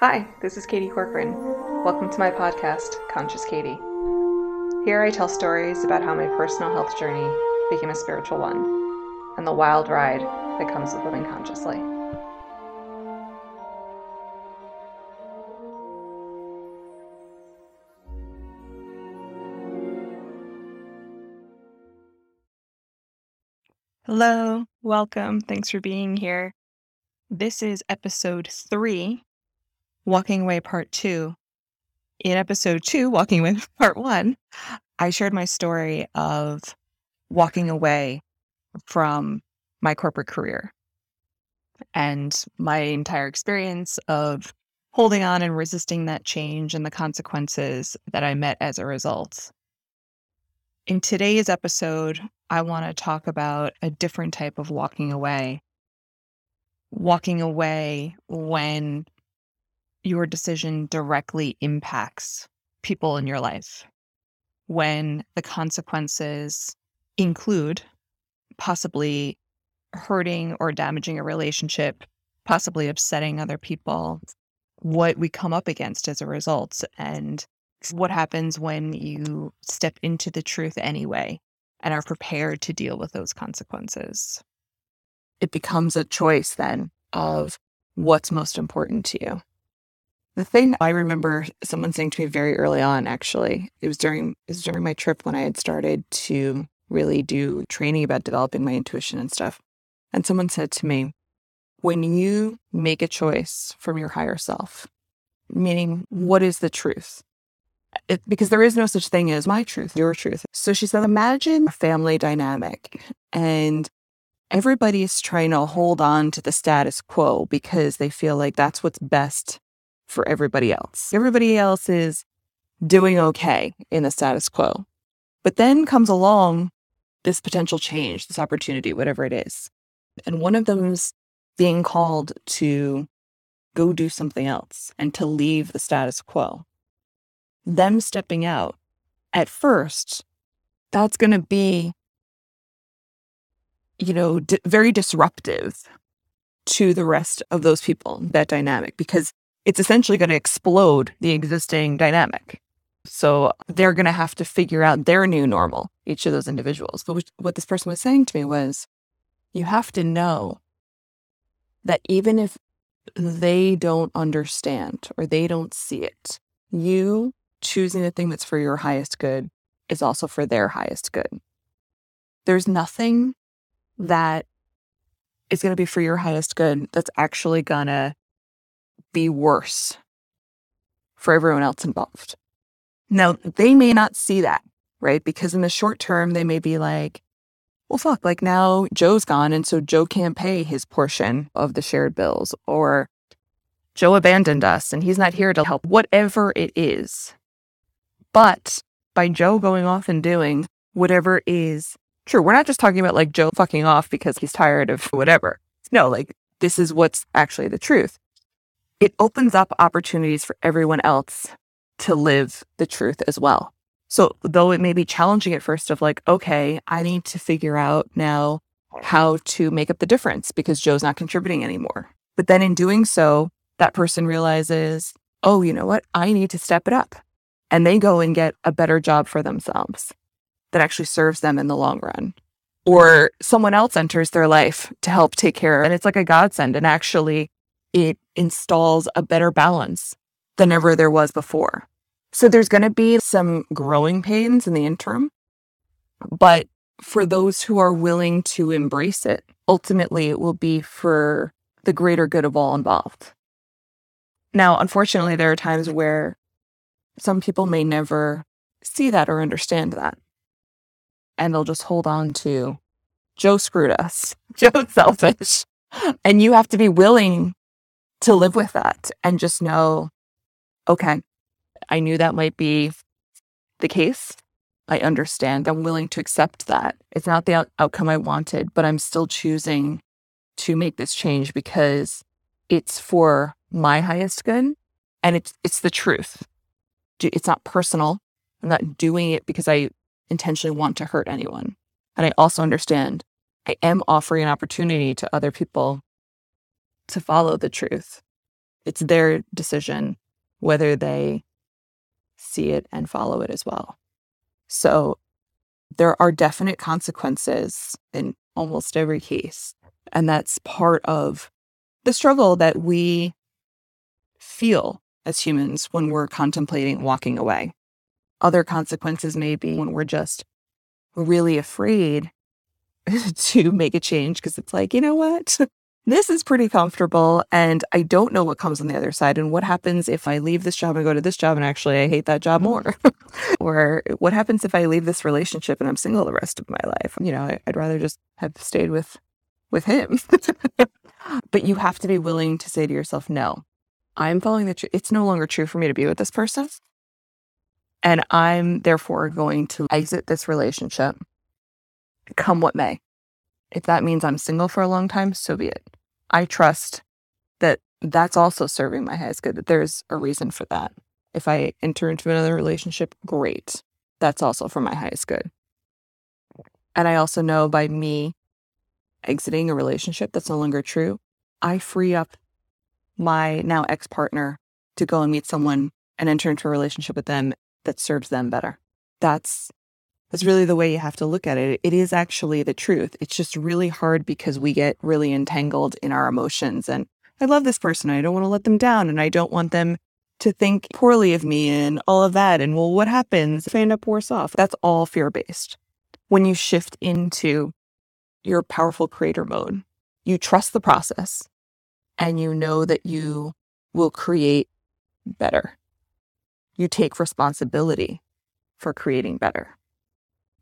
Hi, this is Katie Corcoran. Welcome to my podcast, Conscious Katie. Here I tell stories about how my personal health journey became a spiritual one and the wild ride that comes with living consciously. Hello, welcome. Thanks for being here. This is episode three, Walking Away Part Two. In episode two, Walking Away Part One, I shared my story of walking away from my corporate career and my entire experience of holding on and resisting that change and the consequences that I met as a result. In today's episode, I want to talk about a different type of walking away. Walking away when your decision directly impacts people in your life, when the consequences include possibly hurting or damaging a relationship, possibly upsetting other people, what we come up against as a result, and what happens when you step into the truth anyway and are prepared to deal with those consequences. It becomes a choice then of what's most important to you. The thing I remember someone saying to me very early on, actually, it was during it was during my trip when I had started to really do training about developing my intuition and stuff. And someone said to me, when you make a choice from your higher self, meaning what is the truth? it, because there is no such thing as my truth, your truth. So she said, imagine a family dynamic and everybody is trying to hold on to the status quo because they feel like that's what's best for everybody else. Everybody else is doing okay in the status quo. But then comes along this potential change, this opportunity, whatever it is. And one of them is being called to go do something else and to leave the status quo them stepping out at first, that's going to be, you know, d- very disruptive to the rest of those people, that dynamic, because it's essentially going to explode the existing dynamic. So they're going to have to figure out their new normal, each of those individuals. But what this person was saying to me was, you have to know that even if they don't understand or they don't see it, you choosing the thing that's for your highest good is also for their highest good. There's nothing that is going to be for your highest good that's actually going to be worse for everyone else involved. Now, they may not see that, right? Because in the short term, they may be like, well, fuck, like now Joe's gone. And so Joe can't pay his portion of the shared bills, or Joe abandoned us and he's not here to help, whatever it is. But by Joe going off and doing whatever is true, we're not just talking about like Joe fucking off because he's tired of whatever. No, like this is what's actually the truth. It opens up opportunities for everyone else to live the truth as well. So, though it may be challenging at first, of like, okay, I need to figure out now how to make up the difference because Joe's not contributing anymore. But then in doing so, that person realizes, oh, you know what? I need to step it up and they go and get a better job for themselves that actually serves them in the long run. Or someone else enters their life to help take care. And it's like a godsend. And actually, it installs a better balance than ever there was before. So there's going to be some growing pains in the interim. But for those who are willing to embrace it, ultimately it will be for the greater good of all involved. Now, unfortunately, there are times where some people may never see that or understand that. And they'll just hold on to Joe screwed us, Joe's selfish. And you have to be willing to live with that and just know, okay, I knew that might be the case. I understand. I'm willing to accept that. It's not the out- outcome I wanted, but I'm still choosing to make this change because it's for my highest good and it's it's the truth it's not personal. I'm not doing it because I intentionally want to hurt anyone. And I also understand I am offering an opportunity to other people to follow the truth. It's their decision whether they see it and follow it as well. So there are definite consequences in almost every case. And that's part of the struggle that we feel as humans when we're contemplating walking away. Other consequences may be when we're just really afraid to make a change because it's like, you know what? This is pretty comfortable and I don't know what comes on the other side. And what happens if I leave this job and go to this job and actually I hate that job more? Mm. or what happens if I leave this relationship and I'm single the rest of my life? You know, I'd rather just have stayed with with him. but you have to be willing to say to yourself, no, I'm following the truth. It's no longer true for me to be with this person. And I'm therefore going to exit this relationship come what may. If that means I'm single for a long time, so be it. I trust that that's also serving my highest good, that there's a reason for that. If I enter into another relationship, great. That's also for my highest good. And I also know by me exiting a relationship that's no longer true, I free up my now ex partner to go and meet someone and enter into a relationship with them that serves them better. That's that's really the way you have to look at it. It is actually the truth. It's just really hard because we get really entangled in our emotions. And I love this person. I don't want to let them down. And I don't want them to think poorly of me and all of that. And well, what happens if I end up worse off? That's all fear based. When you shift into your powerful creator mode, you trust the process and you know that you will create better. You take responsibility for creating better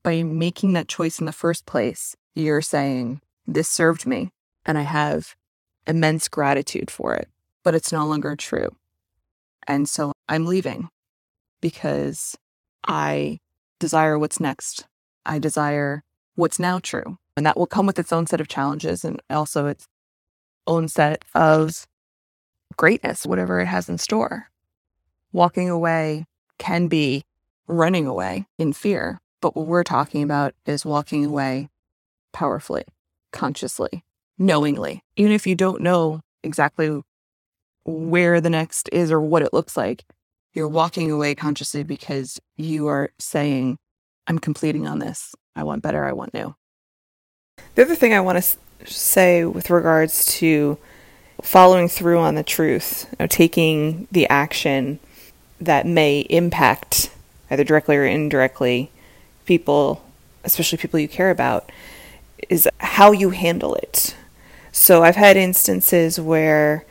by making that choice in the first place, you're saying, This served me, and I have immense gratitude for it, but it's no longer true. And so I'm leaving because I desire what's next. I desire what's now true. And that will come with its own set of challenges and also its own set of greatness, whatever it has in store. Walking away can be running away in fear, but what we're talking about is walking away powerfully, consciously, knowingly. Even if you don't know exactly where the next is or what it looks like, you're walking away consciously because you are saying, I'm completing on this. I want better. I want new. The other thing I want to say with regards to following through on the truth, you know, taking the action that may impact either directly or indirectly people, especially people you care about, is how you handle it. So I've had instances where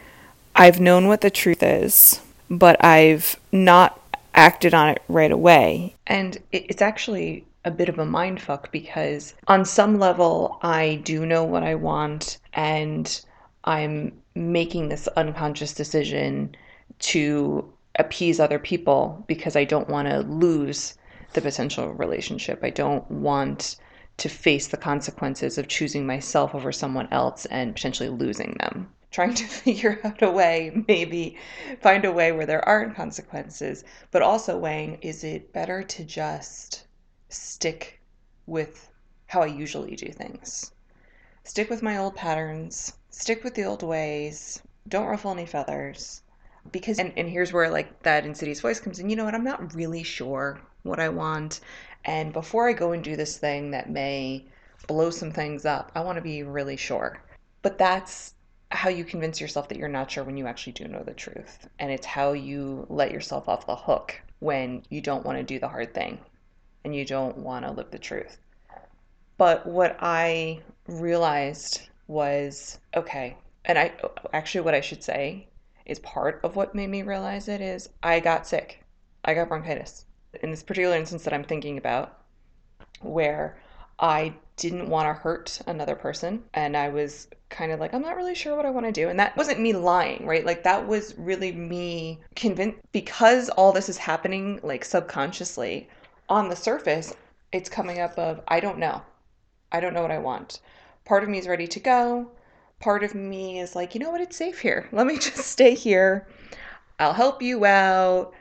I've known what the truth is, but I've not acted on it right away. And it's actually a bit of a mind fuck because on some level I do know what I want and I'm making this unconscious decision to appease other people because I don't want to lose the potential relationship. I don't want to face the consequences of choosing myself over someone else and potentially losing them. Trying to figure out a way, maybe find a way where there aren't consequences, but also weighing is it better to just stick with how I usually do things? Stick with my old patterns, stick with the old ways, don't ruffle any feathers. Because, and, and here's where like that insidious voice comes in, you know what, I'm not really sure what I want. And before I go and do this thing that may blow some things up, I want to be really sure. But that's how you convince yourself that you're not sure when you actually do know the truth. And it's how you let yourself off the hook when you don't want to do the hard thing and you don't want to live the truth. But what I realized was okay, and I actually, what I should say is part of what made me realize it is I got sick. I got bronchitis in this particular instance that I'm thinking about, where I didn't want to hurt another person. And I was kind of like, I'm not really sure what I want to do. And that wasn't me lying, right? Like, that was really me convinced because all this is happening, like subconsciously on the surface, it's coming up of, I don't know. I don't know what I want. Part of me is ready to go. Part of me is like, you know what? It's safe here. Let me just stay here. I'll help you out.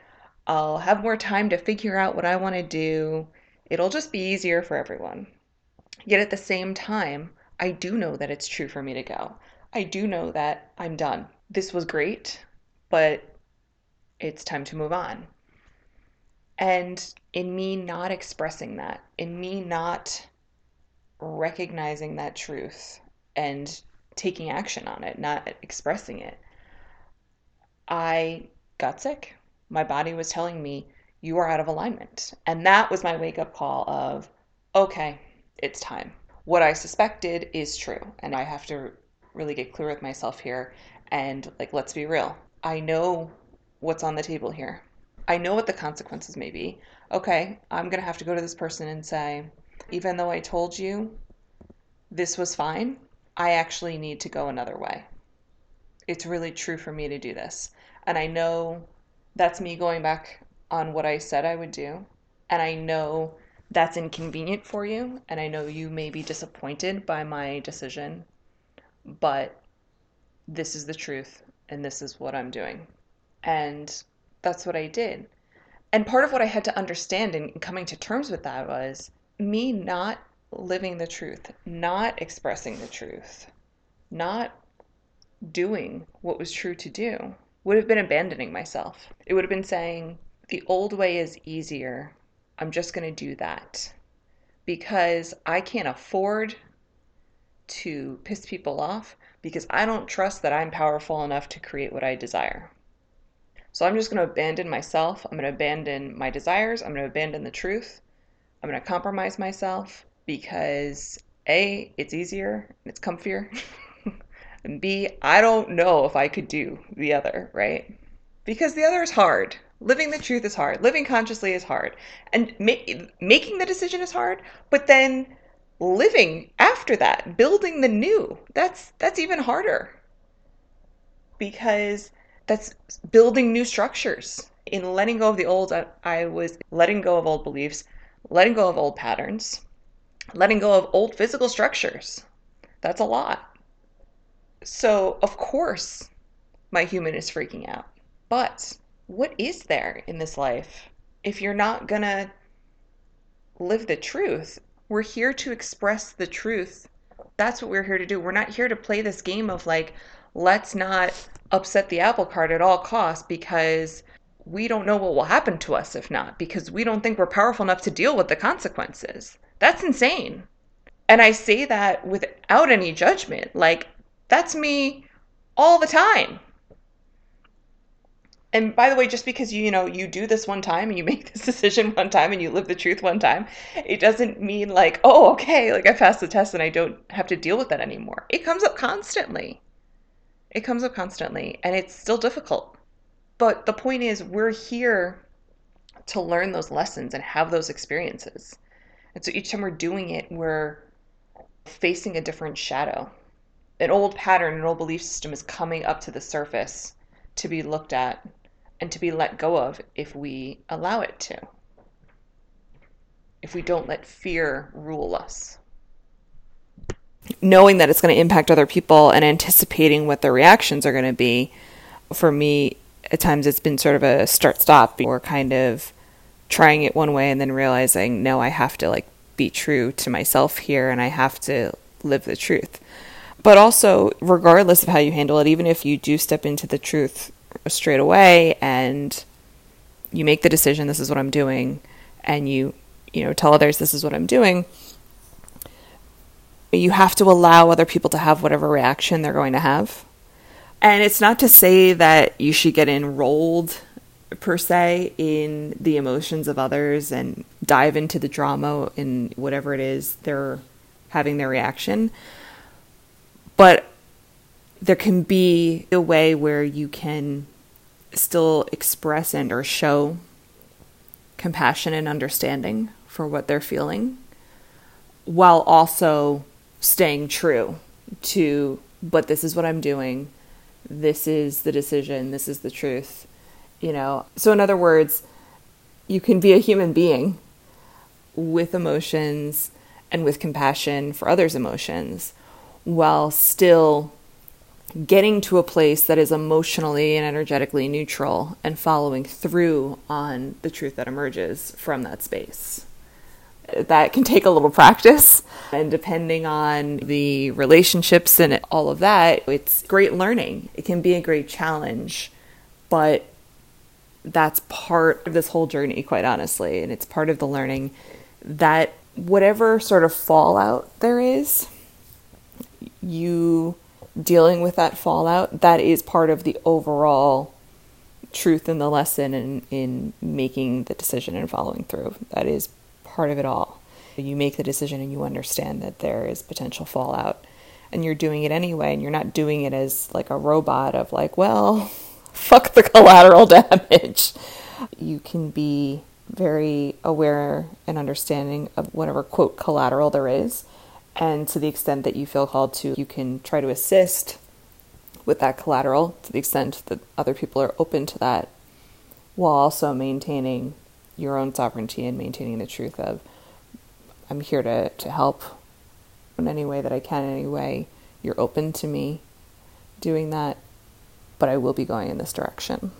I'll have more time to figure out what I want to do. It'll just be easier for everyone. Yet at the same time, I do know that it's true for me to go. I do know that I'm done. This was great, but it's time to move on. And in me not expressing that, in me not recognizing that truth and taking action on it, not expressing it, I got sick. My body was telling me, you are out of alignment. And that was my wake up call of, okay, it's time. What I suspected is true. And I have to really get clear with myself here. And like, let's be real. I know what's on the table here. I know what the consequences may be. Okay, I'm going to have to go to this person and say, even though I told you this was fine, I actually need to go another way. It's really true for me to do this. And I know that's me going back on what I said I would do. And I know that's inconvenient for you. And I know you may be disappointed by my decision. But this is the truth. And this is what I'm doing. And that's what I did. And part of what I had to understand in coming to terms with that was me not living the truth, not expressing the truth, not doing what was true to do would have been abandoning myself. It would have been saying, the old way is easier. I'm just going to do that because I can't afford to piss people off because I don't trust that I'm powerful enough to create what I desire. So I'm just going to abandon myself. I'm going to abandon my desires. I'm going to abandon the truth. I'm going to compromise myself because A, it's easier and it's comfier. and B, I don't know if I could do the other, right? Because the other is hard. Living the truth is hard. Living consciously is hard. And ma- making the decision is hard, but then living after that, building the new, that's that's even harder. Because that's building new structures. In letting go of the old, I, I was letting go of old beliefs, letting go of old patterns, letting go of old physical structures. That's a lot. So, of course, my human is freaking out. But what is there in this life if you're not to live the truth? We're here to express the truth. That's what we're here to do. We're not here to play this game of like, let's not upset the apple cart at all costs because we don't know what will happen to us if not, because we don't think we're powerful enough to deal with the consequences. That's insane. And I say that without any judgment. Like, that's me all the time. And by the way just because you you know you do this one time and you make this decision one time and you live the truth one time it doesn't mean like oh okay like i passed the test and i don't have to deal with that anymore. It comes up constantly. It comes up constantly and it's still difficult. But the point is we're here to learn those lessons and have those experiences and so each time we're doing it we're facing a different shadow an old pattern an old belief system is coming up to the surface to be looked at and to be let go of if we allow it to. If we don't let fear rule us. Knowing that it's going to impact other people and anticipating what their reactions are going to be, for me, at times it's been sort of a start stop or kind of trying it one way and then realizing, no, I have to like be true to myself here and I have to live the truth. But also, regardless of how you handle it, even if you do step into the truth straight away and you make the decision this is what I'm doing and you you know tell others this is what I'm doing you have to allow other people to have whatever reaction they're going to have and it's not to say that you should get enrolled per se in the emotions of others and dive into the drama in whatever it is they're having their reaction. But there can be a way where you can still express and or show compassion and understanding for what they're feeling while also staying true to but this is what I'm doing. This is the decision. This is the truth you know so in other words you can be a human being with emotions and with compassion for others emotions while still getting to a place that is emotionally and energetically neutral and following through on the truth that emerges from that space. That can take a little practice, and depending on the relationships and all of that, it's great learning. It can be a great challenge, But that's part of this whole journey, quite honestly. And it's part of the learning that whatever sort of fallout there is, you dealing with that fallout, that is part of the overall truth in the lesson and in making the decision and following through. That is part of it all. You make the decision and you understand that there is potential fallout and you're doing it anyway and you're not doing it as like a robot of like, well, fuck the collateral damage. You can be very aware and understanding of whatever quote collateral there is. And to the extent that you feel called to, you can try to assist with that collateral to the extent that other people are open to that while also maintaining your own sovereignty and maintaining the truth of I'm here to, to help in any way that I can, in any way you're open to me doing that, but I will be going in this direction.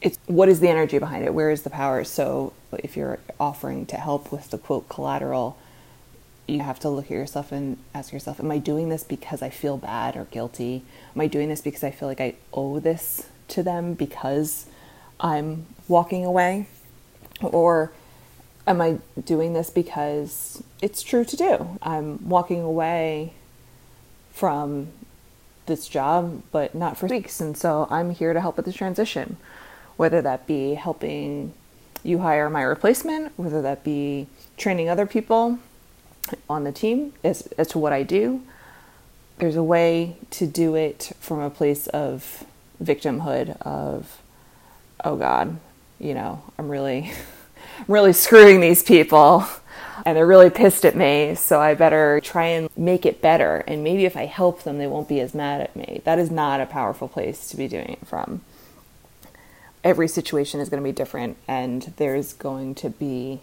It's what is the energy behind it? Where is the power? So if you're offering to help with the quote collateral, you have to look at yourself and ask yourself, Am I doing this because I feel bad or guilty? Am I doing this because I feel like I owe this to them because I'm walking away? Or am I doing this because it's true to do? I'm walking away from this job, but not for weeks. And so I'm here to help with the transition, whether that be helping you hire my replacement, whether that be training other people on the team as, as to what I do. There's a way to do it from a place of victimhood of, oh God, you know, I'm really, I'm really screwing these people and they're really pissed at me, so I better try and make it better. And maybe if I help them, they won't be as mad at me. That is not a powerful place to be doing it from. Every situation is going to be different, and there's going to be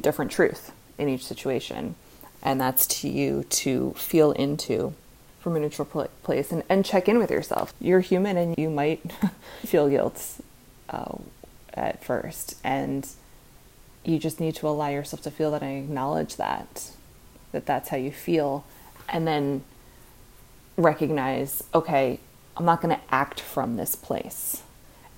different truth in each situation. And that's to you to feel into from a neutral place and, and check in with yourself. You're human and you might feel guilt uh, at first. And you just need to allow yourself to feel that and acknowledge that, that that's how you feel. And then recognize, okay, I'm not going to act from this place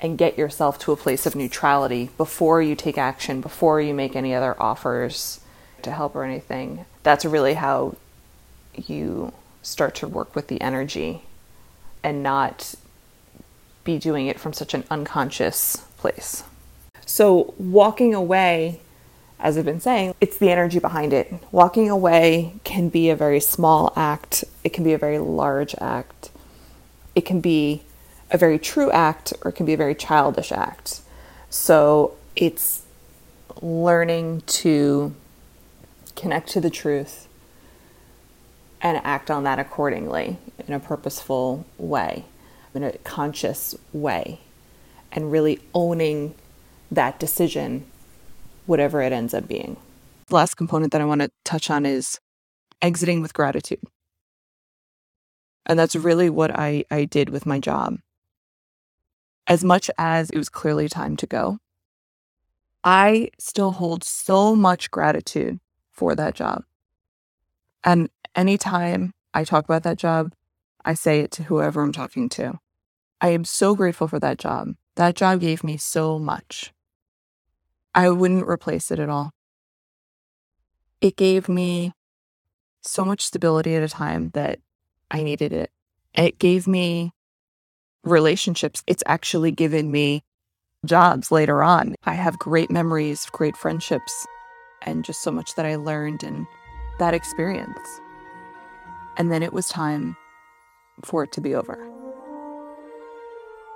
and get yourself to a place of neutrality before you take action, before you make any other offers to help or anything. That's really how you start to work with the energy and not be doing it from such an unconscious place. So, walking away, as I've been saying, it's the energy behind it. Walking away can be a very small act, it can be a very large act, it can be a very true act, or it can be a very childish act. So, it's learning to connect to the truth and act on that accordingly in a purposeful way, in a conscious way, and really owning that decision, whatever it ends up being. The last component that I want to touch on is exiting with gratitude. And that's really what I, I did with my job. As much as it was clearly time to go, I still hold so much gratitude for that job. And anytime I talk about that job, I say it to whoever I'm talking to. I am so grateful for that job. That job gave me so much. I wouldn't replace it at all. It gave me so much stability at a time that I needed it. It gave me relationships. It's actually given me jobs later on. I have great memories, great friendships, and just so much that I learned in that experience. And then it was time for it to be over.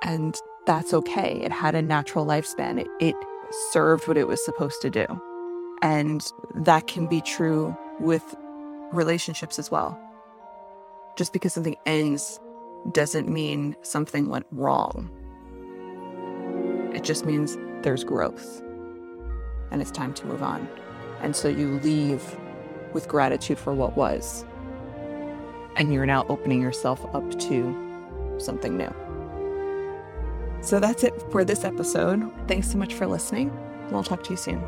And that's okay. It had a natural lifespan. It, it served what it was supposed to do. And that can be true with relationships as well. Just because something ends doesn't mean something went wrong. It just means there's growth and it's time to move on. And so you leave with gratitude for what was. And you're now opening yourself up to something new. So that's it for this episode. Thanks so much for listening, and I'll talk to you soon.